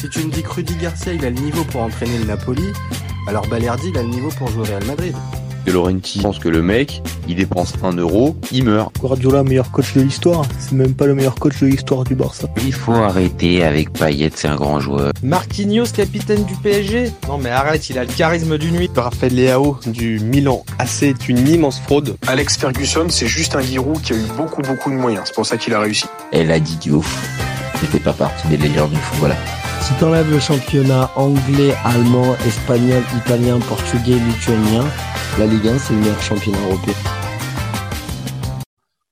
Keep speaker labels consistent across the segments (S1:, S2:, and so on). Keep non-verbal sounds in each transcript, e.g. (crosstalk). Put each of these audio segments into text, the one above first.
S1: Si tu me dis que Rudy Garcia il a le niveau pour entraîner le Napoli, alors Balerdi il a le niveau pour jouer au Real Madrid.
S2: De Laurenti pense que le mec, il dépense un euro, il meurt.
S3: Guardiola, meilleur coach de l'histoire. C'est même pas le meilleur coach de l'histoire du Barça.
S4: Il faut arrêter avec Payet, c'est un grand joueur.
S5: Marquinhos, capitaine du PSG Non mais arrête, il a le charisme d'une nuit.
S6: Raphaël Leao du Milan AC est une immense fraude.
S7: Alex Ferguson, c'est juste un Giroud qui a eu beaucoup beaucoup de moyens. C'est pour ça qu'il a réussi.
S4: Elle a dit Diouf. Il fait pas partie des légères du foot, voilà.
S8: Si t'enlèves le championnat anglais, allemand, espagnol, italien, portugais, lituanien, la Ligue 1 c'est le meilleur championnat européen.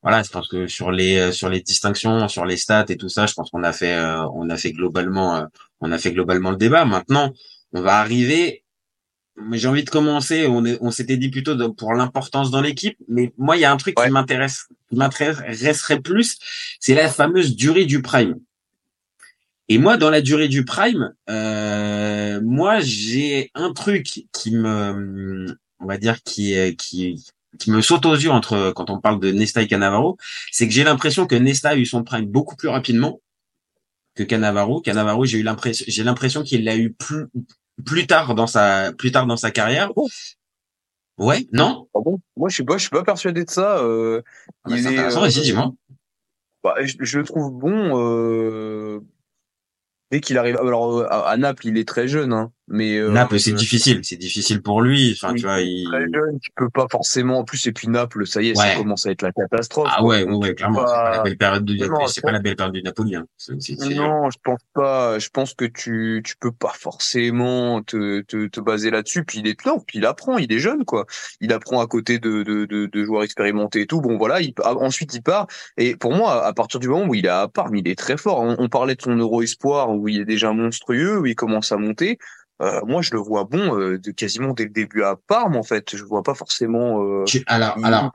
S9: Voilà, je pense que sur les euh, sur les distinctions, sur les stats et tout ça, je pense qu'on a fait euh, on a fait globalement euh, on a fait globalement le débat. Maintenant, on va arriver mais j'ai envie de commencer. On, est, on s'était dit plutôt de, pour l'importance dans l'équipe, mais moi, il y a un truc qui m'intéresse, qui m'intéresserait plus, c'est la fameuse durée du prime. Et moi, dans la durée du prime, euh, moi, j'ai un truc qui me, on va dire, qui, qui, qui me saute aux yeux entre quand on parle de Nesta et Canavaro, c'est que j'ai l'impression que Nesta a eu son prime beaucoup plus rapidement que Canavaro. Canavaro, j'ai eu l'impression, j'ai l'impression qu'il l'a eu plus plus tard dans sa plus tard dans sa carrière. Ouais, non?
S10: Ah bon? Moi, je suis pas, je suis pas persuadé de ça. Euh,
S9: ah bah, il est, euh, dis-moi.
S10: Bah, je, je, le trouve bon. Euh, dès qu'il arrive, alors à, Naples, il est très jeune, hein, mais
S9: euh, Naples, c'est difficile, c'est difficile pour lui. Enfin, tu vois, il
S10: très jeune, tu peux pas forcément. En plus, et puis Naples, ça y est, ça commence à être la catastrophe.
S9: Ah ouais, ouais, ouais clairement, c'est pas la belle période de c'est pas la belle période du Napoli. Hein.
S10: non, je pense pas. Je pense que tu tu peux pas forcément te te, te baser là-dessus. Puis il est non, puis il apprend, il est jeune quoi. Il apprend à côté de de de, de joueurs expérimentés et tout. Bon voilà, il, ensuite il part. Et pour moi, à partir du moment où il est à part, il est très fort. On, on parlait de son Euro espoir où il est déjà monstrueux, où il commence à monter. Euh, moi, je le vois bon euh, de quasiment dès le début à Parme, en fait. Je vois pas forcément. Euh,
S9: alors, alors,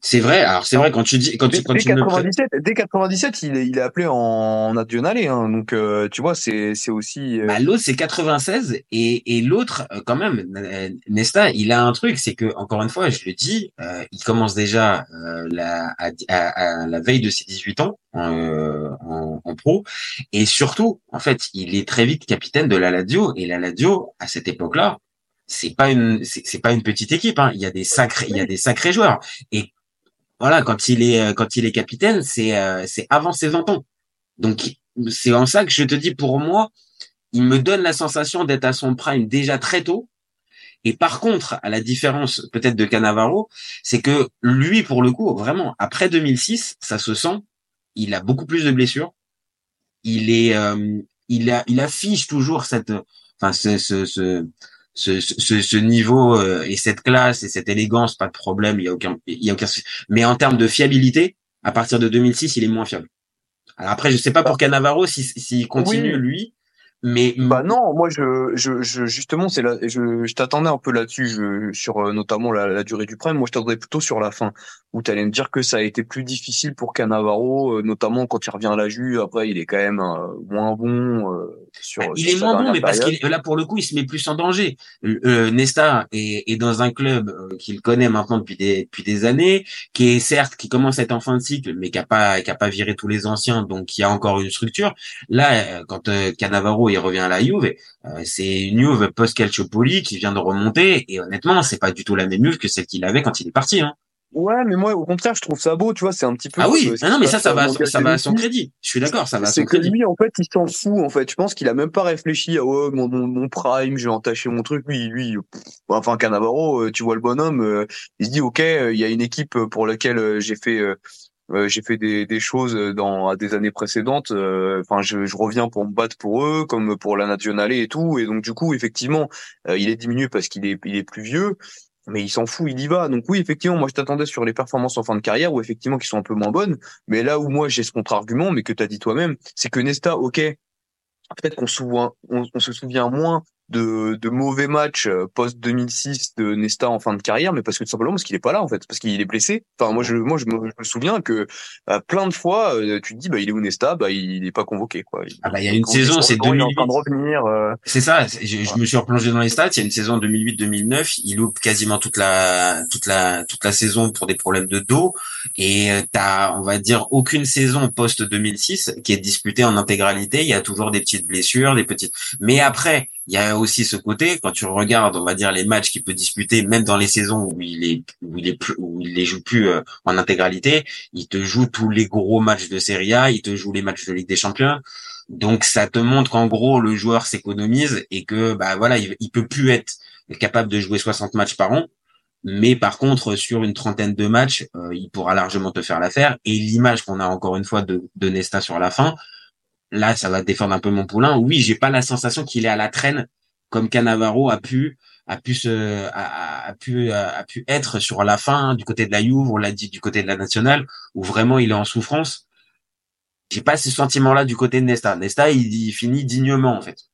S9: c'est vrai. Alors c'est vrai quand tu dis quand tu quand
S10: dès,
S9: tu
S10: 97, dès 97, il est, il est appelé en national hein, donc euh, tu vois c'est c'est aussi.
S9: Euh... Bah, l'autre c'est 96 et et l'autre euh, quand même Nesta il a un truc c'est que encore une fois je le dis euh, il commence déjà la à, à, la veille de ses 18 ans en, en, pro et surtout en fait il est très vite capitaine de la Lazio et la Lazio à cette époque-là c'est pas une c'est pas une petite équipe hein. il y a des sacrés il y a des sacrés joueurs et voilà, quand il est euh, quand il est capitaine, c'est euh, c'est avant ses 20 ans. Donc c'est en ça que je te dis pour moi, il me donne la sensation d'être à son prime déjà très tôt. Et par contre, à la différence peut-être de Canavaro, c'est que lui, pour le coup, vraiment, après 2006, ça se sent, il a beaucoup plus de blessures. Il est, euh, il a, il affiche toujours cette, enfin, ce, ce, ce, ce, niveau euh, et cette classe et cette élégance, pas de problème, il y a aucun, il y a aucun. Mais en termes de fiabilité, à partir de 2006, il est moins fiable. Alors après, je sais pas pour Canavaro s'il si, continue lui, mais
S10: bah non, moi je, je, je justement c'est là, je, je t'attendais un peu là-dessus, sur euh, notamment la, la, durée du prime. Moi je t'attendais plutôt sur la fin où tu allais me dire que ça a été plus difficile pour Cannavaro, euh, notamment quand il revient à la Juve. Après il est quand même euh, moins bon sur.
S9: Bah, il est moins bon, mais parce que là pour le coup il se met plus en danger. Nesta est, est, dans un club qu'il connaît maintenant depuis des depuis des années, qui est certes qui commence à être en fin de cycle, mais qui a pas qui a pas viré tous les anciens, donc il y a encore une structure. Là quand Cannavaro il revient à la Juve. Euh, c'est une Juve post-Calciopoli qui vient de remonter et honnêtement, c'est pas du tout la même Juve que celle qu'il avait quand il est parti. Hein.
S10: Ouais, mais moi, au contraire, je trouve ça beau, tu vois, c'est un petit peu.
S9: Ah oui, non, mais ça, ça va, ça va à son crédit. Je suis d'accord, ça va à son crédit.
S10: Lui, en fait, il s'en fout, en fait. Je pense qu'il a même pas réfléchi à, oh, mon, mon, prime, je vais entacher mon truc. Lui, lui, enfin, Cannavaro, euh, tu vois le bonhomme, euh, il se dit, OK, il y a une équipe pour laquelle j'ai fait, euh, j'ai fait des, des choses dans à des années précédentes. Euh, enfin, je, je, reviens pour me battre pour eux, comme pour la nationale et tout. Et donc du coup, effectivement, euh, il est diminué parce qu'il est, il est plus vieux, mais il s'en fout, il y va. Donc oui, effectivement, moi je t'attendais sur les performances en fin de carrière où effectivement qui sont un peu moins bonnes. Mais là où moi j'ai ce contre-argument, mais que tu as dit toi-même, c'est que Nesta, ok, peut-être qu'on se souvient, on, se souvient moins de, de mauvais matchs post 2006 de Nesta en fin de carrière, mais parce que tout simplement parce qu'il est pas là en fait, parce qu'il est blessé. Enfin moi je moi je me, je me souviens que euh, plein de fois euh, tu te dis bah il est où Nesta, bah il est pas convoqué quoi.
S9: Ah bah il y a une saison c'est 2008.
S10: Il est en train de revenir. euh,
S9: C'est ça, je, je me suis replongé dans les stats, il y a une saison 2008-2009, il loupe quasiment toute la toute la toute la saison pour des problèmes de dos et euh, t'as on va dire aucune saison post 2006 qui est disputée en intégralité, il y a toujours des petites blessures, des petites mais après, il y a aussi ce côté quand tu regardes, on va dire les matchs qu'il peut disputer même dans les saisons où il est où il est où il les joue plus euh, en intégralité, il te joue tous les gros matchs de Serie A, il te joue les matchs de Ligue des Champions. Donc ça te montre qu'en gros le joueur s'économise et que bah voilà il, il peut plus être capable de jouer 60 matchs par an, mais par contre sur une trentaine de matchs euh, il pourra largement te faire l'affaire et l'image qu'on a encore une fois de, de Nesta sur la fin, là ça va défendre un peu mon poulain. Oui j'ai pas la sensation qu'il est à la traîne comme Cannavaro a pu a pu a, pu a, a pu être sur la fin du côté de la Juve, on l'a dit du côté de la nationale où vraiment il est en souffrance j'ai pas ce sentiment-là du côté de Nesta. Nesta, il, il finit dignement en fait.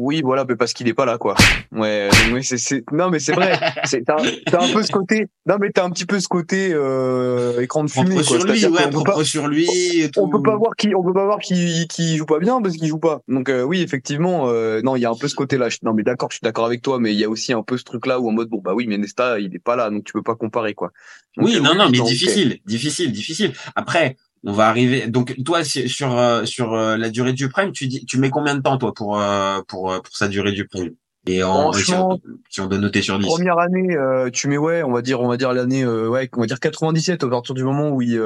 S10: Oui, voilà, mais parce qu'il est pas là, quoi. Ouais, donc oui, c'est, c'est, non, mais c'est vrai. (laughs) C'est, t'as, t'as un peu ce côté, non, mais t'as un petit peu ce côté, euh, écran de fumée, quoi.
S9: sur lui, ouais,
S10: pas-
S9: sur lui. et
S10: on
S9: tout.
S10: peut pas voir qui, on peut pas voir qui, qui joue pas bien parce qu'il joue pas. Donc, euh, oui, effectivement, euh, non, il y a un peu ce côté-là. Je- Non, mais d'accord, je suis d'accord avec toi, mais il y a aussi un peu ce truc-là où en mode, bon, bah oui, mais Nesta, il est pas là, donc tu peux pas comparer, quoi. Donc,
S9: Oui,
S10: euh,
S9: non, non, mais difficile, difficile, difficile. Après, on va arriver. Donc, toi, sur euh, sur euh, la durée du prime, tu dis, tu mets combien de temps toi pour euh, pour pour sa durée du prime? Et en si
S10: Franchement,
S9: on, si on doit noter sur 10
S10: Première année, euh, tu mets ouais, on va dire, on va dire l'année, euh, ouais, on va dire 97 à partir du moment où il,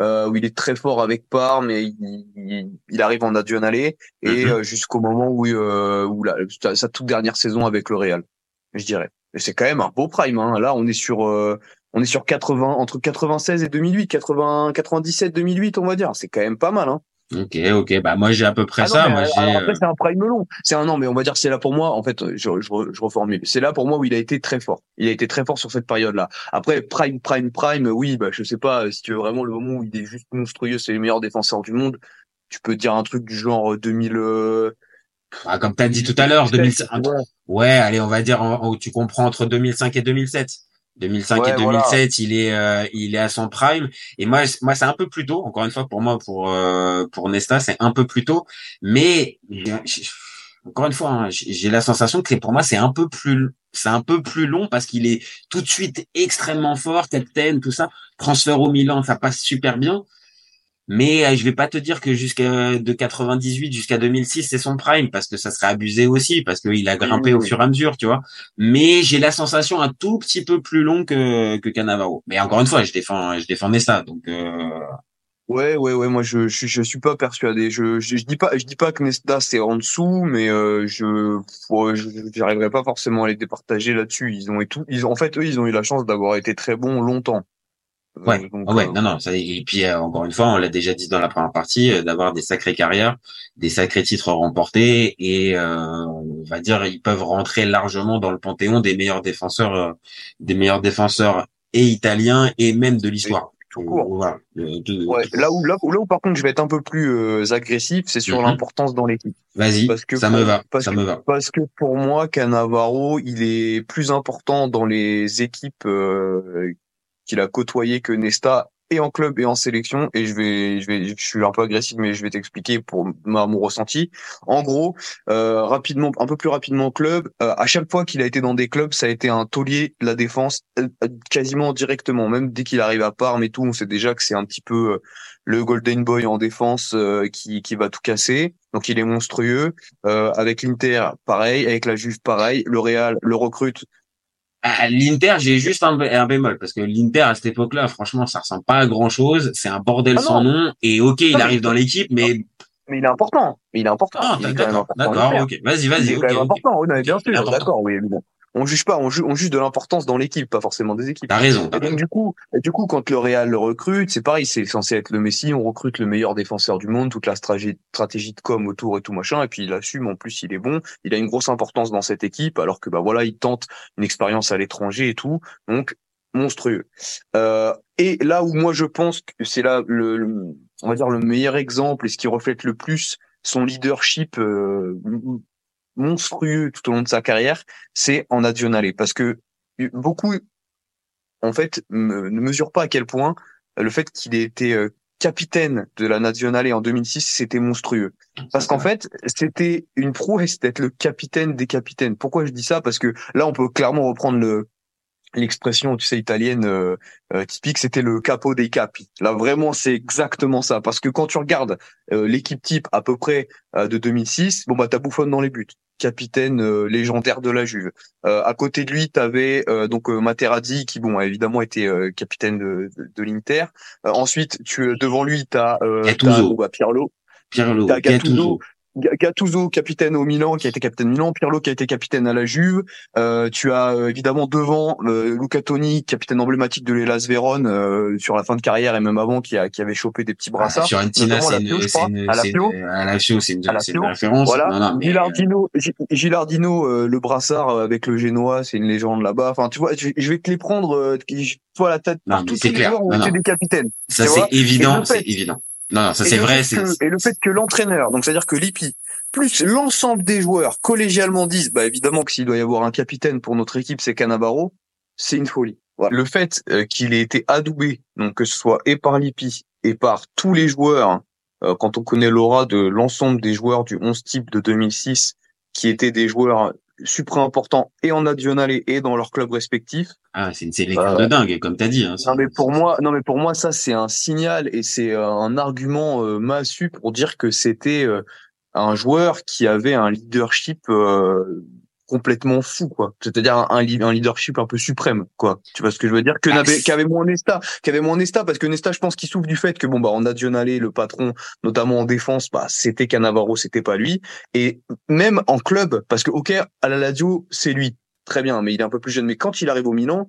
S10: euh, où il est très fort avec Parme et il, il, arrive en Nazionale et euh, jusqu'au moment où euh, où la, sa- toute dernière saison avec le Real, je dirais. Et c'est quand même un beau prime. Hein. Là, on est sur euh, on est sur 80 entre 96 et 2008, 80 97 2008, on va dire. C'est quand même pas mal. Hein.
S9: Ok, ok. Bah moi j'ai à peu près
S10: Ah
S9: ça. Moi
S10: euh, après
S9: euh,
S10: c'est un prime long. C'est un an, mais on va dire que c'est là pour moi. En fait, je, je, je reformule. C'est là pour moi où il a été très fort. Il a été très fort sur cette période-là. Après prime, prime, prime. Oui, bah je sais pas si tu veux vraiment le moment où il est juste monstrueux, c'est le meilleur défenseur du monde. Tu peux dire un truc du genre 2000. euh,
S9: bah, comme t'as dit tout à l'heure, 2005.
S10: voilà.
S9: Ouais, allez, on va dire en- en- tu comprends entre 2005 et 2007. 2005
S10: Ouais,
S9: et 2007, il est euh, il est à son prime et moi moi c'est un peu plus tôt encore une fois pour moi pour euh, pour Nesta, c'est un peu plus tôt mais encore une fois hein, j'ai j'ai la sensation que pour moi c'est un peu plus c'est un peu plus long parce qu'il est tout de suite extrêmement fort, capitaine, tout ça. Transfert au Milan, ça passe super bien. Mais euh, je vais pas te dire que jusqu'à de 98 jusqu'à 2006 c'est son prime parce que ça serait abusé aussi parce qu'il a grimpé
S10: Oui,
S9: au fur et à mesure, tu vois. Mais j'ai la sensation un tout petit peu plus long que que Cannavaro. Mais encore une fois, je défends je défendais ça donc euh,
S10: Ouais, ouais, ouais. Moi, je, je, je suis pas persuadé. Je, je, je dis pas, je dis pas que Nesta c'est en dessous, mais euh, je, j'arriverai pas forcément à les départager là-dessus. Ils ont et tout. Ils ont, en fait, eux, ils ont eu la chance d'avoir été très bons longtemps.
S9: Ouais,
S10: donc,
S9: ah ouais,
S10: euh,
S9: non non, ça et puis euh, encore une fois, on l'a déjà dit dans la première partie euh, d'avoir des sacrées carrières, des sacrés titres remportés et euh, on va dire ils peuvent rentrer largement dans le panthéon des meilleurs défenseurs euh, des meilleurs défenseurs et italiens et même de l'histoire. Voilà.
S10: Ouais, là où, là, où, là où par contre je vais être un peu plus euh, agressif, c'est sur
S9: Mhm.
S10: l'importance dans l'équipe.
S9: Vas-y,
S10: Parce que
S9: ça
S10: pour-
S9: me va,
S10: parce
S9: ça
S10: que-
S9: me va.
S10: Parce que pour moi, Cannavaro, il est plus important dans les équipes euh, qu'il a côtoyées que Nesta et en club et en sélection. Et je vais, je vais, je suis un peu agressif, mais je vais t'expliquer pour ma, mon ressenti. En gros, euh, rapidement, un peu plus rapidement au club. euh, à chaque fois qu'il a été dans des clubs, ça a été un taulier de la défense euh, quasiment directement. Même dès qu'il arrive à Parme et tout, on sait déjà que c'est un petit peu euh, le Golden Boy en défense euh, qui, qui va tout casser. Donc il est monstrueux. Euh, avec l'Inter, pareil. Avec la Juve, pareil. Le Real le recrute.
S9: À l'Inter, j'ai juste un, bé- un bémol parce que l'Inter à cette époque-là, franchement, ça ressemble pas à grand-chose. C'est un bordel
S10: Ah
S9: sans nom. Et ok, il arrive dans l'équipe, mais
S10: Mais il est important. Mais il est important.
S9: ah,
S10: Il est
S9: d'accord, ok. Vas-y,
S10: Il
S9: vas-y,
S10: est quand même
S9: ok.
S10: important. Oui, non, bien
S9: Il est
S10: sûr. D'accord. Oui, bon. On juge pas. On juge, on juge de l'importance dans l'équipe, pas forcément des équipes.
S9: T'as raison.
S10: Et donc du coup, et du coup, quand le Real le recrute, c'est pareil, c'est censé être le Messi, on recrute le meilleur défenseur du monde, toute la stratégie, stratégie de com autour et tout machin, et puis il assume, en plus il est bon, il a une grosse importance dans cette équipe, alors que bah voilà, il tente une expérience à l'étranger et tout, donc monstrueux. Euh, et là où moi je pense que c'est là le, le- on va dire le meilleur exemple et ce qui reflète le plus son leadership euh, monstrueux tout au long de sa carrière, c'est en Nazionale. Parce que beaucoup, en fait, ne mesurent pas à quel point le fait qu'il ait été euh, capitaine de la Nazionale en 2006, c'était monstrueux. Parce qu'en fait, c'était une prouesse d'être le capitaine des capitaines. Pourquoi je dis ça? Parce que là, on peut clairement reprendre le l'expression, tu sais, italienne euh, euh, typique, c'était le capo dei capi. Là, vraiment, c'est exactement ça. Parce que quand tu regardes l'équipe type à peu près de 2006, bon bah t'as Buffon dans les buts capitaine euh, légendaire de la Juve. Euh, à côté de lui, tu avais euh, donc Materazzi qui bon a évidemment été capitaine de, de, l'Inter. ensuite, tu devant lui, tu as,
S9: Gattuso.
S10: Bah, Pirlo.
S9: Pirlo.
S10: Gattuso. Gattuso, capitaine au Milan, qui a été capitaine Milan, Pirlo qui a été capitaine à la Juve. Euh, tu as euh, évidemment devant euh, Luca Toni, capitaine emblématique de l'Elas Vérone euh, sur la fin de carrière et même avant, qui, a, qui avait chopé des petits brassards.
S9: Ah, c'est une, une, à la c'est une, une référence.
S10: Voilà. Non, non, Gilardino, Gilardino le brassard avec le Génois, c'est une légende là-bas. Enfin, tu vois, je, vais te les prendre. je, vois la tête.
S9: Non, tous les
S10: joueurs ont été des capitaines.
S9: Ça c'est évident, c'est évident. Non, ça c'est vrai.
S10: et le fait que l'entraîneur, donc c'est-à-dire que l'IPI, plus l'ensemble des joueurs collégialement disent, bah évidemment que s'il doit y avoir un capitaine pour notre équipe, c'est Cannavaro, c'est une folie. Voilà. Le fait euh, qu'il ait été adoubé, donc que ce soit et par l'IPI et par tous les joueurs, euh, quand on connaît l'aura de l'ensemble des joueurs du 11 type de 2006, qui étaient des joueurs super important et en national et dans leur club respectif.
S9: Ah, c'est une sélection euh, de dingue, comme tu as dit. Hein,
S10: non mais pour moi, non mais pour moi ça c'est un signal et c'est un argument euh, massu pour dire que c'était euh, un joueur qui avait un leadership euh, complètement fou quoi. C'est-à-dire un, un, leadership un peu suprême quoi. Tu vois ce que je veux dire? Que n'avait qu'avait moins Nesta qu'avait moins Nesta parce que Nesta je pense qu'il souffre du fait que bon bah en Nationale le patron notamment en défense bah c'était Cannavaro c'était pas lui. Et même en club parce que ok à la Lazio c'est lui. Très bien mais il est un peu plus jeune. Mais quand il arrive au Milan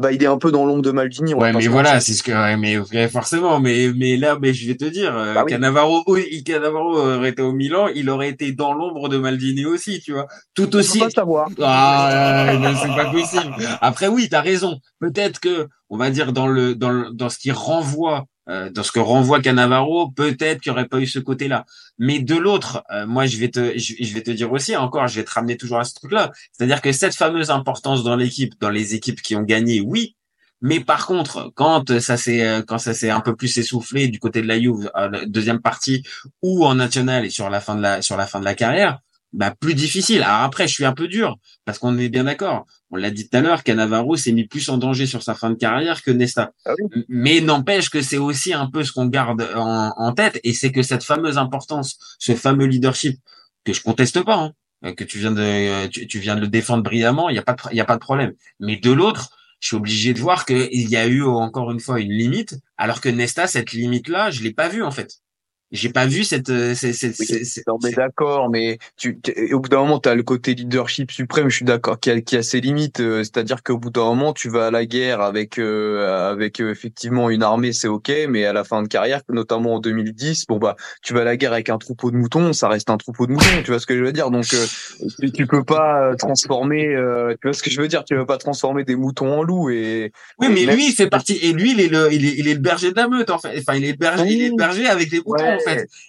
S10: bah il est un peu dans l'ombre de Maldini.
S9: Ouais, mais voilà, c'est ce que, ouais, mais forcément, mais mais là, mais je vais te dire, euh, bah Cannavaro, Cannavaro aurait été au Milan, il aurait été dans l'ombre de Maldini aussi, tu vois, tout aussi.
S10: On peut pas savoir.
S9: Ah, c'est pas possible. Après, oui, t'as raison. Peut-être que, on va dire dans le dans le, dans ce qui renvoie euh, dans ce que renvoie Cannavaro, peut-être qu'il n'y aurait pas eu ce côté-là. Mais de l'autre, euh, moi, je vais te, je, vais te dire aussi, encore, je vais te ramener toujours à ce truc-là. C'est-à-dire que cette fameuse importance dans l'équipe, dans les équipes qui ont gagné, oui. Mais par contre, quand ça s'est, euh, quand ça s'est un peu plus essoufflé du côté de la Juve, deuxième partie, ou en national et sur la fin de la, sur la fin de la carrière, bah plus difficile. Alors après, je suis un peu dur parce qu'on est bien d'accord. On l'a dit tout à l'heure, Cannavaro s'est mis plus en danger sur sa fin de carrière que Nesta. Ah Mais n'empêche que c'est aussi un peu ce qu'on garde en, tête et c'est que cette fameuse importance, ce fameux leadership que je conteste pas, hein, que tu viens de tu, viens de le défendre brillamment, il y a pas de, il y a pas de problème. Mais de l'autre, je suis obligé de voir qu'il y a eu encore une fois une limite, alors que Nesta cette limite là, je l'ai pas vue en fait j'ai pas vu cette, euh, cette, cette,
S10: non mais d'accord mais tu au bout d'un moment tu as le côté leadership suprême je suis d'accord qui a, qui a ses limites euh, c'est-à-dire qu'au bout d'un moment tu vas à la guerre avec euh, avec effectivement une armée c'est OK mais à la fin de carrière notamment en 2010 bon bah tu vas à la guerre avec un troupeau de moutons ça reste un troupeau de moutons tu vois ce que je veux dire donc tu, tu, peux pas transformer tu vois ce que je veux dire tu peux pas transformer des moutons en loups et
S9: Oui mais lui il fait partie et lui il est le il est, il est le berger de la meute en fait. Enfin il est le berger il est le berger avec les moutons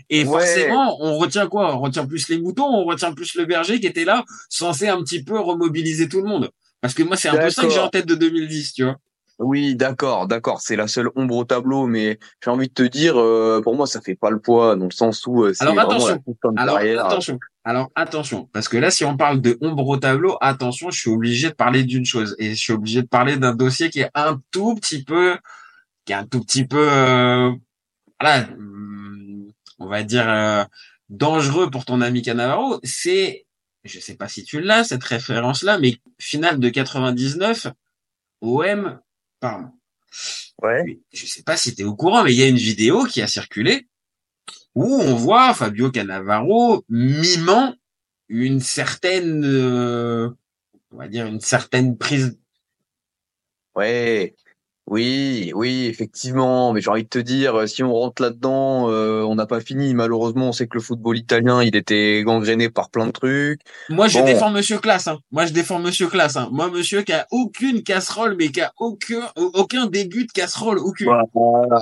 S9: et forcément, on retient quoi? On retient plus les moutons, on retient plus le berger qui était là, censé un petit peu remobiliser tout le monde. Parce que moi, c'est un peu ça que j'ai en tête de 2010, tu vois.
S10: Oui, d'accord, d'accord. C'est la seule ombre au tableau, mais j'ai envie de te dire, euh, pour moi, ça fait pas le poids dans le sens où. Euh,
S9: Alors attention. Alors attention. Alors attention, parce que là, si on parle de ombre au tableau, attention, je suis obligé de parler d'une chose et je suis obligé de parler d'un dossier qui est un tout petit peu, qui est un tout petit peu, euh, voilà, on va dire, euh, dangereux pour ton ami Cannavaro, c'est, je sais pas si tu l'as, cette référence-là, mais finale de 99, OM, pardon.
S10: Ouais.
S9: Je sais pas si tu es au courant, mais il y a une vidéo qui a circulé où on voit Fabio Cannavaro mimant une certaine, euh, on va dire une certaine prise.
S10: Ouais. Oui, oui, effectivement, mais j'ai envie de te dire, euh, si on rentre là-dedans, euh, on n'a pas fini. Malheureusement, on sait que le football italien, il était gangréné par plein de trucs.
S9: Moi, je
S10: Bon.
S9: défends Monsieur Classe. Hein. Moi, je défends Monsieur Classe. Hein. Moi, Monsieur qui a aucune casserole, mais qui a aucun aucun début de casserole, aucun.
S10: Voilà.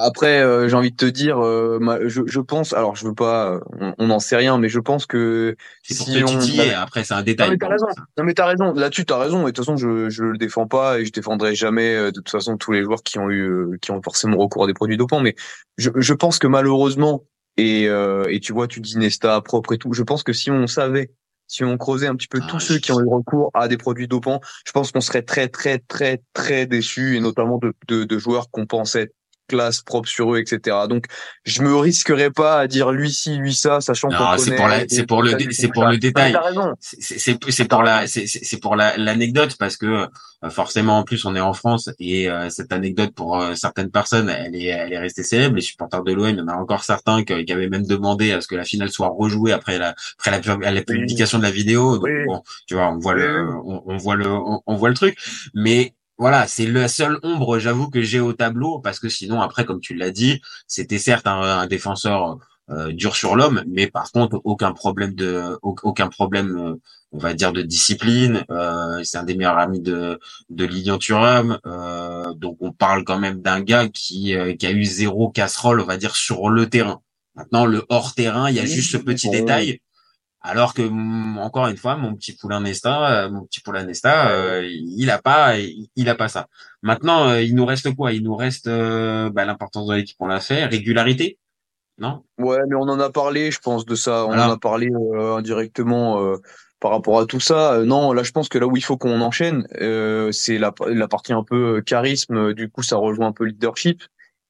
S10: Après, euh, j'ai envie de te dire, euh, je, je pense, alors je veux pas, on n'en sait rien, mais je pense que si on
S9: titiller. Après, c'est un
S10: Non
S9: détail.
S10: mais t'as raison. Non mais t'as raison. Là-dessus t'as raison. Et de toute façon je je le défends pas et je défendrai jamais euh, de toute façon tous les joueurs qui ont eu euh, qui ont forcément recours à des produits dopants. Mais je je pense que malheureusement et euh, et tu vois tu dis Nesta propre et tout. Je pense que si on savait si on creusait un petit peu
S9: Ah,
S10: tous ceux qui ont eu recours à des produits dopants, je pense qu'on serait très très très très déçus et notamment de de, de joueurs qu'on pensait classe propre sur eux etc. Donc je me risquerais pas à dire lui ci lui ça sachant qu'on
S9: c'est pour la- c'est pour le- c'est pour le détail. C'est pour la c'est pour la l'anecdote parce que euh, forcément en plus on est en France et euh, cette anecdote pour euh, certaines personnes elle est elle est restée célèbre les supporters de l'OM il y en a encore certains qui, avaient même demandé à ce que la finale soit rejouée après la après la, pu- la publication de la vidéo donc
S10: Oui.
S9: bon tu vois on voit le on, voit le on voit le truc mais voilà, c'est la seule ombre, j'avoue, que j'ai au tableau, parce que sinon, après, comme tu l'as dit, c'était certes un, un défenseur euh, dur sur l'homme, mais par contre, aucun problème de, au- aucun problème, euh, on va dire, de discipline. Euh, c'est un des meilleurs amis de de Lilian Thuram, euh, donc on parle quand même d'un gars qui euh, qui a eu zéro casserole, on va dire, sur le terrain. Maintenant, le hors terrain, il y a
S10: Oui,
S9: juste ce petit détail. Alors que mm, encore une fois, mon petit poulain Nesta, euh, mon petit poulain Nesta, euh, il a pas, il, il a pas ça. Maintenant, euh, il nous reste quoi? Il nous reste euh, bah, l'importance de l'équipe, on l'a fait, régularité, non?
S10: Ouais, mais on en a parlé, je pense, de ça. On
S9: Voilà.
S10: en a parlé euh, indirectement euh, par rapport à tout ça. Non, là, je pense que là où il faut qu'on enchaîne, euh, c'est la, la partie un peu charisme. Du coup, ça rejoint un peu leadership.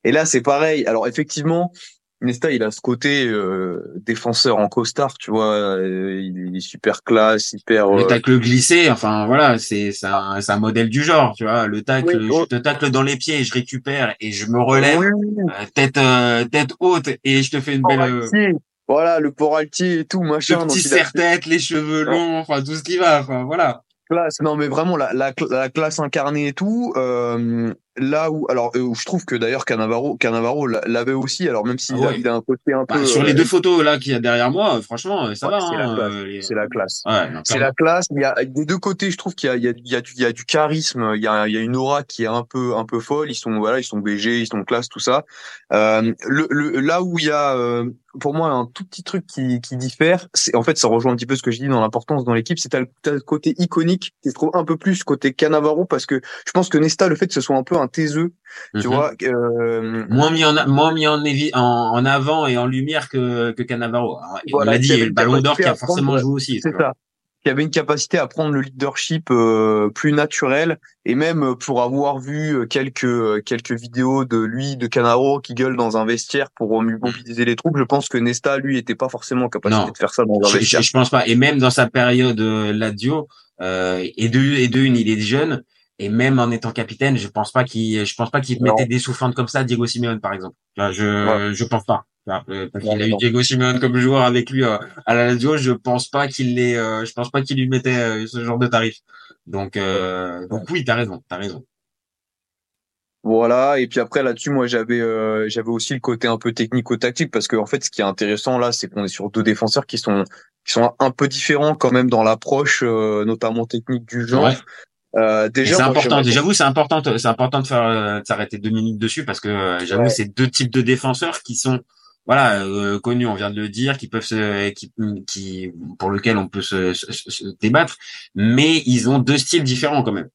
S10: Et là, c'est pareil. Alors, effectivement, Nesta, il a ce côté euh, défenseur en costard, tu vois. euh, il est super classe, hyper.
S9: Le
S10: euh,
S9: tacle glissé, enfin voilà, c'est un, c'est un modèle du genre, tu vois. Le tacle,
S10: Oui, oh.
S9: je te tacle dans les pieds, je récupère et je me relève,
S10: oui,
S9: euh, tête euh, tête haute et je te fais une belle.
S10: Voilà, le poraltier et tout, machin.
S9: le petit serre-tête, les cheveux longs, enfin tout ce qui va, enfin voilà.
S10: classe non mais vraiment la, la, la classe incarnée et tout euh, là où alors euh, où je trouve que d'ailleurs Cannavaro l'a- l'avait aussi alors même s'il
S9: Ah ouais.
S10: il a un côté un
S9: Bah,
S10: peu
S9: sur les
S10: euh,
S9: deux photos là qu'il y a derrière moi, euh, franchement, ça
S10: ouais,
S9: va.
S10: c'est la
S9: hein, euh, les-
S10: c'est la classe
S9: Ouais,
S10: c'est la classe il y a des deux côtés je trouve qu'il y a il y a il y a du, il y a du charisme il y a il y a une aura qui est un peu un peu folle ils sont voilà ils sont BG ils sont classe tout ça euh, le, le là où il y a euh, pour moi un tout petit truc qui qui diffère c'est en fait ça rejoint un petit peu ce que je dis dans l'importance dans l'équipe c'est t'as le, côté iconique qui se trouve un peu plus côté Cannavaro parce que je pense que Nesta le fait que ce soit un peu un taiseux tu
S9: Mhm.
S10: vois euh,
S9: moins mis en a- moins mis en, évi- en, en avant et en lumière que que Cannavaro. Alors,
S10: Voilà,
S9: on l'a dit, le Ballon d'Or qui a forcément joué aussi.
S10: c'est ça qui avait une capacité à prendre le leadership euh, plus naturel et même pour avoir vu euh, quelques quelques vidéos de lui de Canaro qui gueule dans un vestiaire pour mobiliser les troupes je pense que Nesta lui était pas forcément en capacité
S9: Non.
S10: de faire ça dans un vestiaire
S9: je, je pense pas. Et même dans sa période euh, Lazio, euh, et de et de une, il est jeune. Et même en étant capitaine, je pense pas qu'il, je pense pas qu'il mettait des soufflantes comme ça, Diego Simeone par exemple. Je,
S10: Ouais.
S9: je pense pas. Euh, Parce qu'il a eu. Diego Simeone comme joueur avec lui euh, à la Lazio, je pense pas qu'il l'ait, euh, je pense pas qu'il lui mettait ce genre de tarif. Donc, euh, donc oui, t'as raison, t'as raison.
S10: Voilà, et puis après là-dessus, moi j'avais euh, j'avais aussi le côté un peu technico-tactique parce que en fait, ce qui est intéressant là, c'est qu'on est sur deux défenseurs qui sont qui sont un peu différents quand même dans l'approche, euh, notamment technique du genre.
S9: Ouais.
S10: Euh, déjà,
S9: c'est important. J'avoue, c'est important. C'est important de faire euh, de s'arrêter deux minutes dessus parce que euh, j'avoue,
S10: Ouais.
S9: c'est deux types de défenseurs qui sont voilà euh, connus. On vient de le dire, qui peuvent se, qui, qui pour lequel on peut se- se débattre, mais ils ont deux styles différents quand même.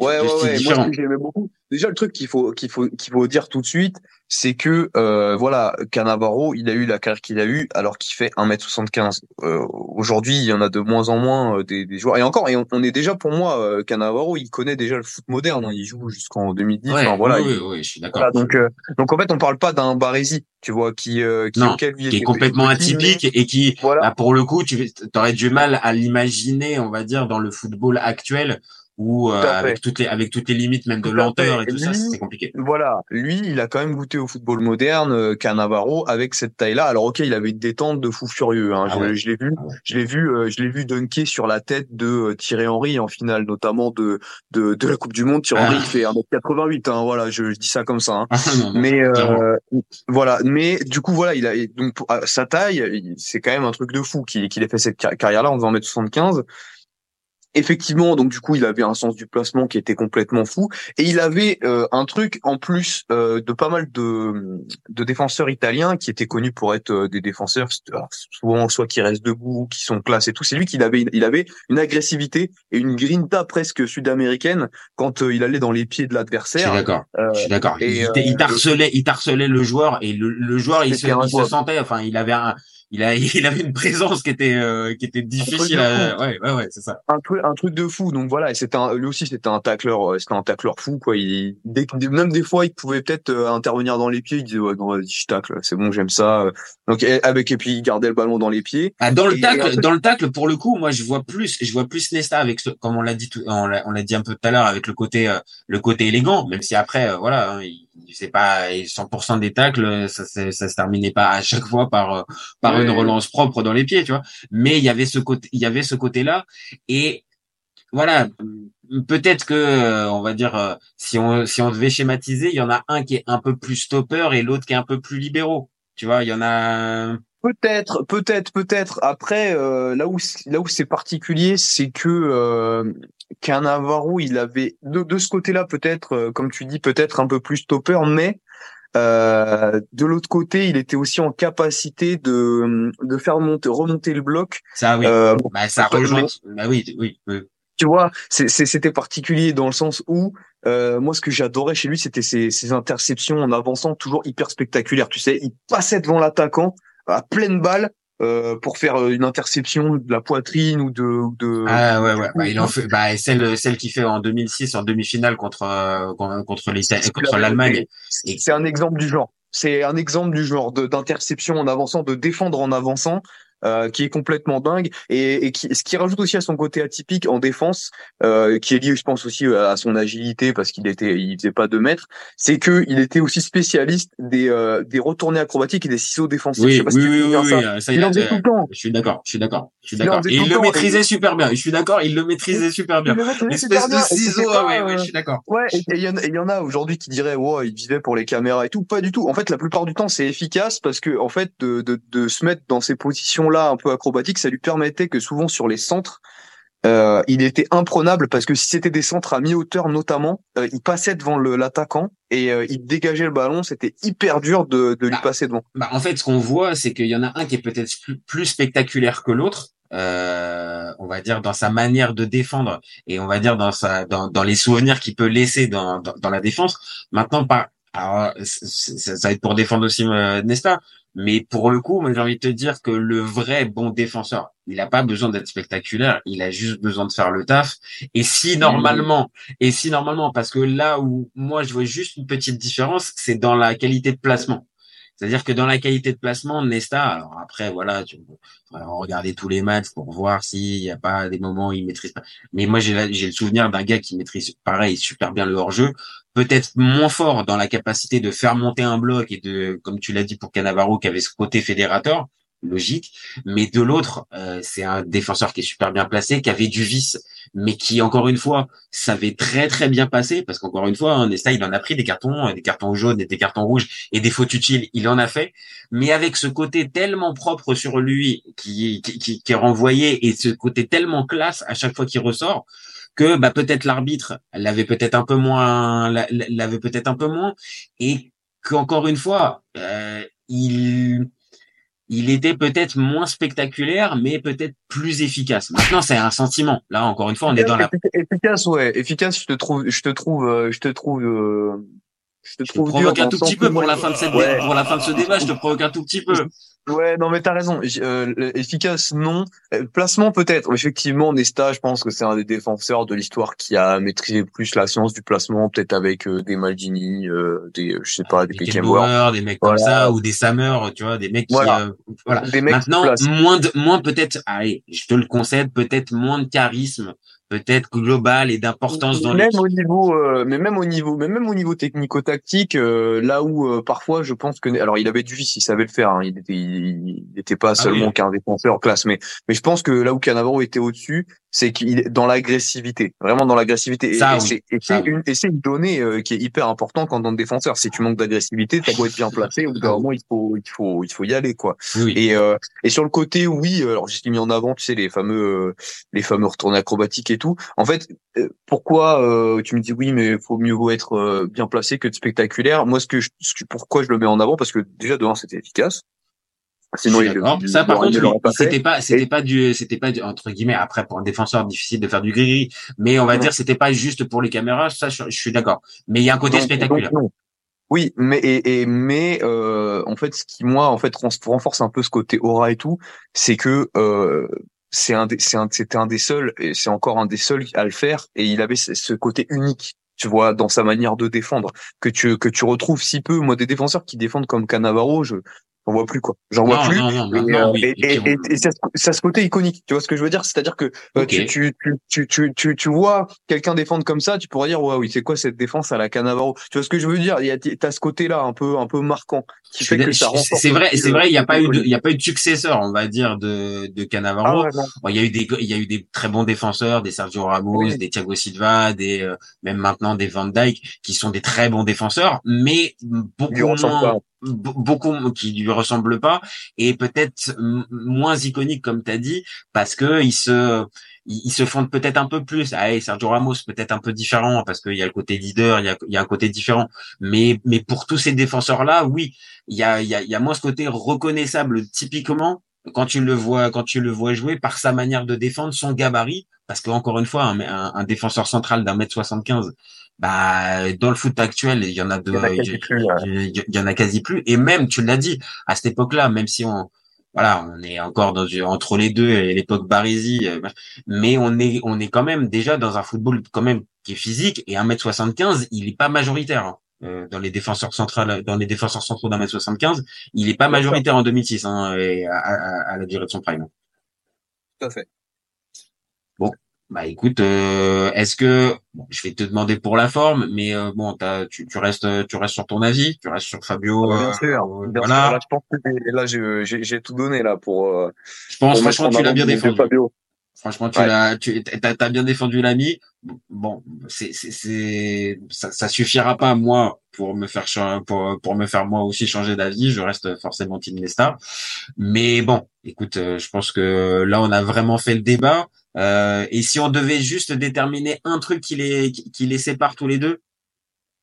S10: Ouais, ouais, ouais. Moi, ce que j'aimais beaucoup. Déjà, le truc qu'il faut, qu'il faut, qu'il faut dire tout de suite, c'est que, euh, voilà, Cannavaro, il a eu la carrière qu'il a eu alors qu'il fait 1m75. Euh, aujourd'hui, il y en a de moins en moins euh, des, des joueurs. Et encore, et on, on est déjà, pour moi, euh, Cannavaro, il connaît déjà le foot moderne. hein. Il joue jusqu'en 2010.
S9: Ouais,
S10: Enfin, voilà.
S9: oui,
S10: il-
S9: oui, oui, je suis d'accord.
S10: voilà, donc, euh, donc, en fait, on parle pas d'un Barési, tu vois, qui, euh, qui,
S9: Non,
S10: auquel lui
S9: qui est complètement atypique et qui,
S10: Voilà.
S9: bah, pour le coup, tu aurais du mal à l'imaginer, on va dire, dans le football actuel. Ou euh,
S10: Tout
S9: avec toutes les avec toutes les limites même de
S10: Tout
S9: lenteur
S10: fait.
S9: et tout ça, c'est compliqué.
S10: Voilà, lui, il a quand même goûté au football moderne, euh, Cannavaro, avec cette taille-là. Alors ok, il avait une détente de fou furieux. Hein.
S9: Ah
S10: je
S9: ouais.
S10: je l'ai vu,
S9: Ah ouais.
S10: je l'ai vu, euh, je l'ai vu dunker sur la tête de euh, Thierry Henry en finale, notamment de de, de la Coupe du Monde. Thierry
S9: Ah.
S10: Henry il fait 1m88. Hein, voilà, je, je dis ça comme ça. Hein.
S9: Ah, non, non,
S10: Mais euh, voilà, mais du coup voilà, il a donc sa taille, il- c'est quand même un truc de fou qu'il qu'il ait fait cette car- carrière-là en faisant 1m75. Effectivement, donc du coup, il avait un sens du placement qui était complètement fou, et il avait euh, un truc en plus euh, de pas mal de, de défenseurs italiens qui étaient connus pour être euh, des défenseurs souvent soit qui restent debout, qui sont classe et tout. C'est lui qui avait, il avait une agressivité et une grinta presque sud-américaine quand euh, il allait dans les pieds de
S9: Je suis
S10: l'adversaire.
S9: d'accord.
S10: Euh,
S9: Je suis d'accord. Il, il harcelait, il harcelait le joueur et le, le joueur, il se, il se sentait, enfin, il avait un, il a, (laughs) il avait une présence qui était, euh, qui était difficile. À, ouais, ouais, ouais, c'est ça.
S10: un truc un truc de fou donc voilà et c'était un lui aussi c'était un tacleur euh, c'était un tacleur fou quoi il dès que- même des fois il pouvait peut-être euh, intervenir dans les pieds il disait ouais non vas-y je tacle c'est bon j'aime ça donc et- avec et puis il gardait le ballon dans les pieds
S9: Ah, dans le tacle, dans le tacle, pour le coup, moi, je vois plus, je vois plus Nesta avec ce, comme on l'a dit tout, on l'a, on l'a dit un peu tout à l'heure, avec le côté, euh, le côté élégant, même si après, euh, voilà, hein, il, c'est pas 100% des tacles, ça, ça, ça se terminait pas à chaque fois par, euh, par
S10: Ouais.
S9: une relance propre dans les pieds, tu vois. Mais il y avait ce côté, il y avait ce côté-là, et voilà, peut-être que, euh, on va dire, euh, si on, si on devait schématiser, il y en a un qui est un peu plus stopper et l'autre qui est un peu plus libéraux. Tu vois, il y en a.
S10: peut-être peut-être peut-être après euh, là où là où c'est particulier c'est que euh, Cannavaro il avait de, de ce côté-là peut-être euh, comme tu dis peut-être un peu plus stopper mais euh, de l'autre côté, il était aussi en capacité de, de faire monter, remonter le bloc.
S9: Ça, oui.
S10: Euh,
S9: Bah, ça rejoint. Bah oui, oui, oui.
S10: tu vois, c'était particulier dans le sens où euh, moi, ce que j'adorais chez lui, c'était ses, ses interceptions en avançant toujours hyper spectaculaires. Tu sais, il passait devant l'attaquant à pleine balle euh, pour faire euh, une interception de la poitrine ou de. de
S9: Ah ouais ouais bah il en fait bah celle celle qu'il fait en 2006 en demi-finale contre euh, contre contre l'Allemagne
S10: C'est un exemple du genre. C'est un exemple du genre d'interception en avançant, de défendre en avançant, euh, qui est complètement dingue et, et qui, ce qui rajoute aussi à son côté atypique en défense, euh, qui est lié, je pense aussi à son agilité parce qu'il était, il faisait pas deux mètres, c'est que il était aussi spécialiste des euh, des retournées acrobatiques et des ciseaux défensifs. Je
S9: oui
S10: sais pas si
S9: oui oui
S10: souviens
S9: oui,
S10: ça.
S9: oui, ça,
S10: il,
S9: il a-
S10: tout le temps.
S9: je suis d'accord je suis d'accord je suis d'accord et il
S10: le
S9: maîtrisait
S10: et-
S9: super bien je suis d'accord il le maîtrisait super bien l'espèce de
S10: bien, et c'était
S9: ciseau
S10: pas,
S9: ah ouais ouais
S10: euh,
S9: je suis d'accord
S10: Ouais, et il y, en a- et il y en a aujourd'hui qui diraient ouais, il vivait pour les caméras et tout. Pas du tout. En fait, la plupart du temps, c'est efficace parce que en fait, de, de, de se mettre dans ces positions-là un peu acrobatiques, ça lui permettait que souvent sur les centres, euh, il était imprenable parce que si c'était des centres à mi-hauteur notamment, euh, il passait devant l'attaquant et euh, il dégageait le ballon. C'était hyper dur de, de lui
S9: Ah.
S10: passer devant.
S9: Bah, en fait, ce qu'on voit, c'est qu'il y en a un qui est peut-être plus, plus spectaculaire que l'autre. Euh, on va dire dans sa manière de défendre et on va dire dans sa dans, dans les souvenirs qu'il peut laisser dans, dans, dans la défense. Maintenant, pas. Alors, c- ça va être pour défendre aussi euh, Nesta, mais pour le coup, moi j'ai envie de te dire que le vrai bon défenseur, il n'a pas besoin d'être spectaculaire, il a juste besoin de faire le taf. Et si normalement, et si normalement, parce que là où moi je vois juste une petite différence, c'est dans la qualité de placement. C'est-à-dire que dans la qualité de placement, Nesta, alors après, voilà, tu regarder tous les matchs pour voir s'il n'y a pas des moments où il maîtrise pas. Mais moi, j'ai le souvenir d'un gars qui maîtrise, pareil, super bien le hors-jeu, peut-être moins fort dans la capacité de faire monter un bloc et de, comme tu l'as dit pour Cannavaro, qui avait ce côté fédérateur, logique, mais de l'autre, euh, c'est un défenseur qui est super bien placé, qui avait du vice, mais qui, encore une fois, savait très très bien passer, parce qu'encore une fois, hein, Nesta, il en a pris des cartons, euh, des cartons jaunes et des cartons rouges, et des fautes utiles, il en a fait, mais avec ce côté tellement propre sur lui, qui, qui, qui, qui est renvoyé, et ce côté tellement classe à chaque fois qu'il ressort, que bah, peut-être l'arbitre l'avait peut-être un peu moins, l'a- l'avait peut-être un peu moins, et qu'encore une fois, euh, il il était peut-être moins spectaculaire, mais peut-être plus efficace. Maintenant, c'est un sentiment. Là, encore une fois, on est dans la.
S10: efficace, ouais, efficace. Je te trouve, je te trouve, euh, je te trouve, euh, je te
S9: Je te
S10: trouve dur
S9: provoque un tout petit peu pour la fin de cette
S10: Ouais.
S9: pour la fin de ce débat. Je te provoque un tout petit peu. (laughs)
S10: Ouais, non, mais t'as raison. Euh, efficace, non. Euh, Placement, peut-être. Effectivement, Nesta, je pense que c'est un des défenseurs de l'histoire qui a maîtrisé plus la science du placement, peut-être avec euh, des Maldini, euh, des, euh, je sais pas, des
S9: des
S10: Beckenbauer.
S9: Des mecs comme ça, ou des Sammer, tu vois, des mecs qui,
S10: Voilà.
S9: euh, voilà.
S10: Des mecs qui
S9: Maintenant, moins de, moins peut-être, allez, je te le concède, peut-être moins de charisme, peut-être global et d'importance dans
S10: même au niveau euh, mais même au niveau mais même au niveau technico-tactique euh, là où euh, parfois je pense que alors il avait du vice il savait le faire hein, il était il, il était pas
S9: Ah
S10: seulement
S9: oui.
S10: qu'un défenseur classe mais mais je pense que là où Cannavaro était au-dessus c'est qu'il est dans l'agressivité vraiment dans l'agressivité. Et,
S9: oui.
S10: c'est et c'est une et c'est une donnée euh, qui est hyper importante quand dans le défenseur. Si tu manques d'agressivité t'as beau être bien placé au bout d'un moment il faut il faut il faut y aller quoi.
S9: Oui,
S10: et euh, et sur le côté oui alors j'ai mis en avant tu sais les fameux euh, les fameux retournées acrobatiques et tout. En fait euh, pourquoi euh, tu me dis oui mais faut mieux vaut être euh, bien placé que de spectaculaire. Moi ce que je, ce que- pourquoi je le mets en avant? Parce que déjà de un c'était efficace sinon
S9: Je suis
S10: il,
S9: ça, par contre, c'était pas, c'était
S10: Et-
S9: pas du, c'était pas du, entre guillemets, après, pour un défenseur, difficile de faire du gris mais on va
S10: Non.
S9: dire, c'était pas juste pour les caméras, ça, je, je suis d'accord. Mais il y a un côté spectaculaire.
S10: non. Oui, mais et, et mais euh, en fait, ce qui moi en fait renforce un peu ce côté aura et tout, c'est que euh, c'est un, des- c'est un, c'était un des seuls et c'est encore un des seuls à le faire et il avait ce, ce côté unique, tu vois, dans sa manière de défendre que tu que tu retrouves si peu. Moi, des défenseurs qui défendent comme Cannavaro, je j'en vois plus quoi, j'en vois plus. Et, euh, et, ça, ce côté iconique, tu vois ce que je veux dire? C'est-à-dire que euh, tu, tu, tu, tu, tu, tu, vois quelqu'un défendre comme ça, tu pourrais dire ouais oui c'est quoi cette défense à la Cannavaro? Tu vois ce que je veux dire? Il y a t'as ce côté-là un peu un peu marquant qui fait que ça
S9: c'est vrai, c'est vrai, il y a pas eu de,
S10: côté
S9: il y a pas eu de successeur, on va dire, de, de
S10: Ah ouais, non.
S9: Bon, il y a eu des, il y a eu des très bons défenseurs, des Sergio Ramos,
S10: Oui.
S9: des Thiago Silva, des, euh, même maintenant des Van Dijk, qui sont des très bons défenseurs, mais beaucoup moins, beaucoup qui lui ressemblent pas, et peut-être moins iconiques comme t'as dit, parce que ils se, ils se fondent peut-être un peu plus. Ah, Sergio Ramos peut-être un peu différent parce qu'il y a le côté leader, il y a, il y a un côté différent. Mais, mais pour tous ces défenseurs-là, oui, il y a, il y a, y a moins ce côté reconnaissable typiquement quand tu le vois, quand tu le vois jouer par sa manière de défendre, son gabarit. Parce que encore une fois, un, un- un défenseur central d'un mètre 75, bah, dans le foot actuel, il y en a de,
S10: Il y en a quasi plus, ouais.
S9: il y- il y en a quasi plus. Et même, tu l'as dit, à cette époque-là, même si on, voilà, on est encore dans entre les deux et l'époque Baresi, euh, mais on est, on est quand même déjà dans un football quand même qui est physique et 1m75, il est pas majoritaire. hein. Euh, dans les défenseurs centrales, dans les défenseurs centraux d'un mètre 75, il est pas majoritaire en 2006 hein, et à, à- à la durée de son prime.
S10: Tout à fait.
S9: Bah écoute, euh, est-ce que bon, je vais te demander pour la forme, mais euh, bon, tu, tu restes, tu restes sur ton avis, tu restes sur Fabio.
S10: Bien
S9: euh,
S10: sûr.
S9: euh,
S10: Bien
S9: voilà.
S10: sûr. Là, je pense que là j'ai- tout donné là pour.
S9: Je pense
S10: pour
S9: franchement tu l'as bien défendu.
S10: Fabio.
S9: Franchement, tu
S10: Ouais.
S9: l'as, tu t'as, t'as bien défendu l'ami. Bon, c'est, c'est, ça, ça suffira pas moi pour me faire pour pour me faire moi aussi changer d'avis. Je reste forcément Team Nesta. Mais bon, écoute, je pense que là on a vraiment fait le débat. Euh, et si on devait juste déterminer un truc qui les qui les sépare tous les deux,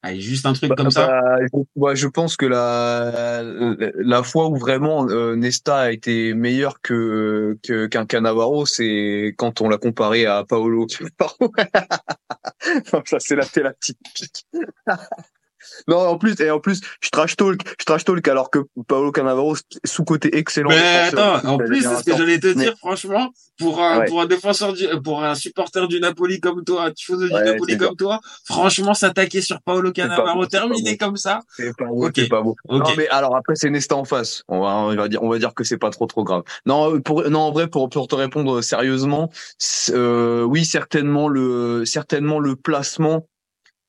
S9: allez, juste un truc
S10: Bah,
S9: comme ça.
S10: bah, je, pense que la la fois où vraiment euh, Nesta a été meilleur que que- qu'un Cannavaro, c'est quand on l'a comparé à Paolo. (laughs) ça c'est la typique. (laughs) non, en plus et en plus, je trash talk, je trash talk alors que Paolo Cannavaro sous côté excellent.
S9: Mais attends, en plus, c'est ce que j'allais te
S10: Mais-
S9: dire, franchement, pour un,
S10: Ouais.
S9: pour un défenseur du, pour un supporter du Napoli comme toi, un tifoso du
S10: Ouais,
S9: Napoli comme toi, franchement, s'attaquer sur Paolo Cannavaro,
S10: beau.
S9: comme ça.
S10: C'est pas beau, c'est pas beau. Non mais alors après c'est Nesta en face. On va on va dire on va dire que c'est pas trop trop grave. Non pour non en vrai pour pour te répondre sérieusement, euh, oui certainement le certainement le placement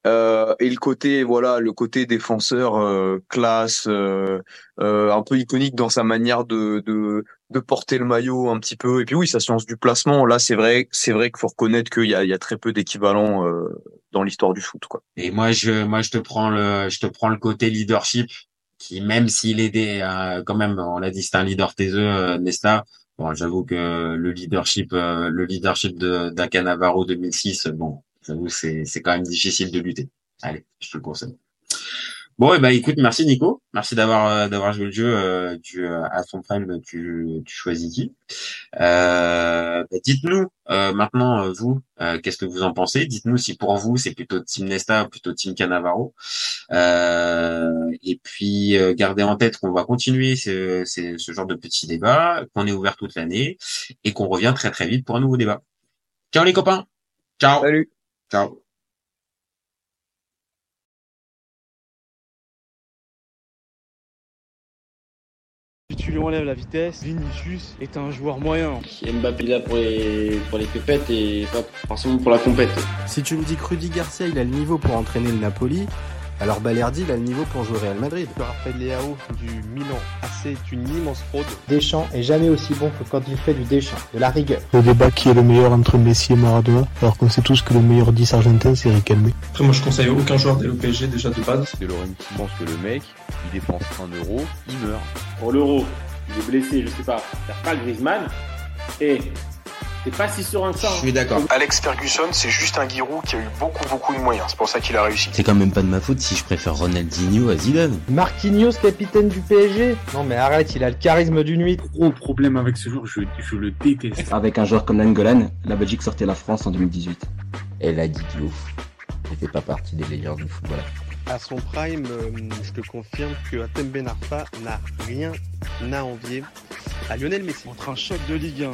S10: euh, et le côté voilà le côté défenseur euh, classe euh, euh, un peu iconique dans sa manière de de de porter le maillot un petit peu et puis oui sa science du placement là c'est vrai c'est vrai qu'il faut reconnaître qu'il y a il y a très peu d'équivalents euh, dans l'histoire du foot quoi.
S9: Et moi, je, moi, je te prends le, je te prends le côté leadership, qui même s'il est des, euh, quand même, on l'a dit, c'est un leader taiseux, Nesta. Bon, j'avoue que le leadership, le leadership de d'un Cannavaro 2006, bon, j'avoue, c'est, c'est quand même difficile de lutter. Allez, je te le conseille. Bon, et bah écoute, merci Nico, merci d'avoir euh, d'avoir joué le jeu. euh, tu euh, à son prime, tu tu choisis qui. Euh, bah, dites-nous euh, maintenant euh, vous, qu'est-ce que vous en pensez? Dites-nous si pour vous c'est plutôt Team Nesta ou plutôt Team Cannavaro. Euh, et puis gardez en tête qu'on va continuer ce, ce, ce genre de petits débats, qu'on est ouvert toute l'année et qu'on revient très très vite pour un nouveau débat. Ciao les copains. Ciao.
S10: Salut.
S9: Ciao.
S11: Si tu lui enlèves la vitesse, Vinicius est un joueur moyen.
S12: Mbappé est là pour les, pour les pépettes et pas forcément pour la compète.
S1: Si tu me dis que Rudy Garcia il a le niveau pour entraîner le Napoli, alors Balerdi il a le niveau pour jouer au Real Madrid.
S6: Raphaël Leao du Milan AC est une immense fraude.
S13: Deschamps est jamais aussi bon que quand il fait du Deschamps, de la rigueur.
S3: Le débat qui est le meilleur entre Messi et Maradona, alors qu'on sait tous que le meilleur 10 argentin c'est Riquelme.
S14: Après, moi, je conseille aucun joueur au PSG déjà de base.
S2: De Laurenti pense que le mec, il dépense un euro, il meurt.
S15: Pour l'euro, il est blessé, je sais pas. T'as pas Griezmann. Et c'est pas si serein que ça. hein.
S9: Je suis d'accord.
S7: Alex Ferguson, c'est juste un Giroud qui a eu beaucoup beaucoup de moyens. C'est pour ça qu'il a réussi.
S16: C'est quand même pas de ma faute si je préfère Ronaldinho à Zidane.
S5: Marquinhos, capitaine du PSG Non mais arrête, il a le charisme d'une nuit.
S14: Gros problème avec ce joueur, je, je le déteste.
S4: Avec un joueur comme Nangolan, la Belgique sortait la France en 2018.
S8: Elle a dit Diouf. Il fait pas partie des meilleurs du football.
S6: À son prime, euh, je te confirme que Atem Ben Arfa n'a rien à envier à Lionel Messi.
S11: Entre un choc de Ligue 1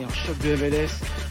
S11: et un choc de MLS,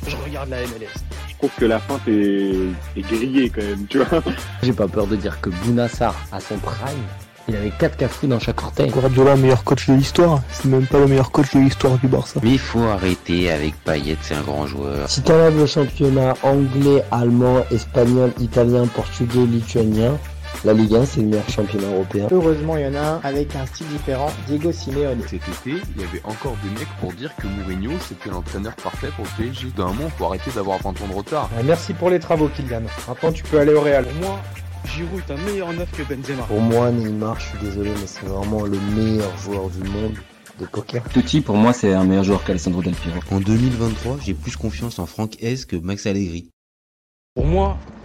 S11: je regarde la MLS.
S15: Je trouve que la fin est, est grillée quand même, tu vois. (laughs)
S8: J'ai pas peur de dire que Bounassar, à son prime, il avait 4 cafous dans chaque orteil.
S3: Guardiola, meilleur coach de l'histoire, c'est même pas le meilleur coach de l'histoire du Barça.
S16: Mais il faut arrêter avec Payet, c'est un grand joueur.
S8: Si t'enlèves le championnat anglais, allemand, espagnol, italien, portugais, lituanien, la Ligue 1 c'est le meilleur championnat européen.
S13: Heureusement, il y en a un avec un style différent, Diego Simeone.
S2: Cet été, il y avait encore des mecs pour dire que Mourinho c'était l'entraîneur parfait pour le PSG. D'un moment, faut arrêter d'avoir 20 ans de retard.
S5: Ouais, merci pour les travaux, Kylian. Maintenant, tu peux aller au Real.
S11: Pour moi, Giroud est un meilleur neuf que Benzema.
S8: Pour moi, Neymar, je suis désolé, mais c'est vraiment le meilleur joueur du monde de poker.
S4: Totti, pour moi, c'est un meilleur joueur qu'Alessandro Del Piero.
S16: En 2023, j'ai plus confiance en Franck Hez que Max Allegri.
S11: Pour moi,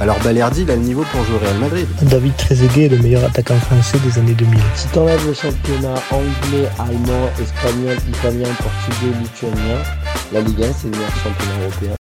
S1: alors Balerdi il a le niveau pour jouer au Real Madrid.
S3: David Trezeguet est le meilleur attaquant français des années 2000.
S8: Si t'enlèves le championnat anglais, allemand, espagnol, italien, portugais, lituanien, la Ligue 1 c'est le meilleur championnat européen.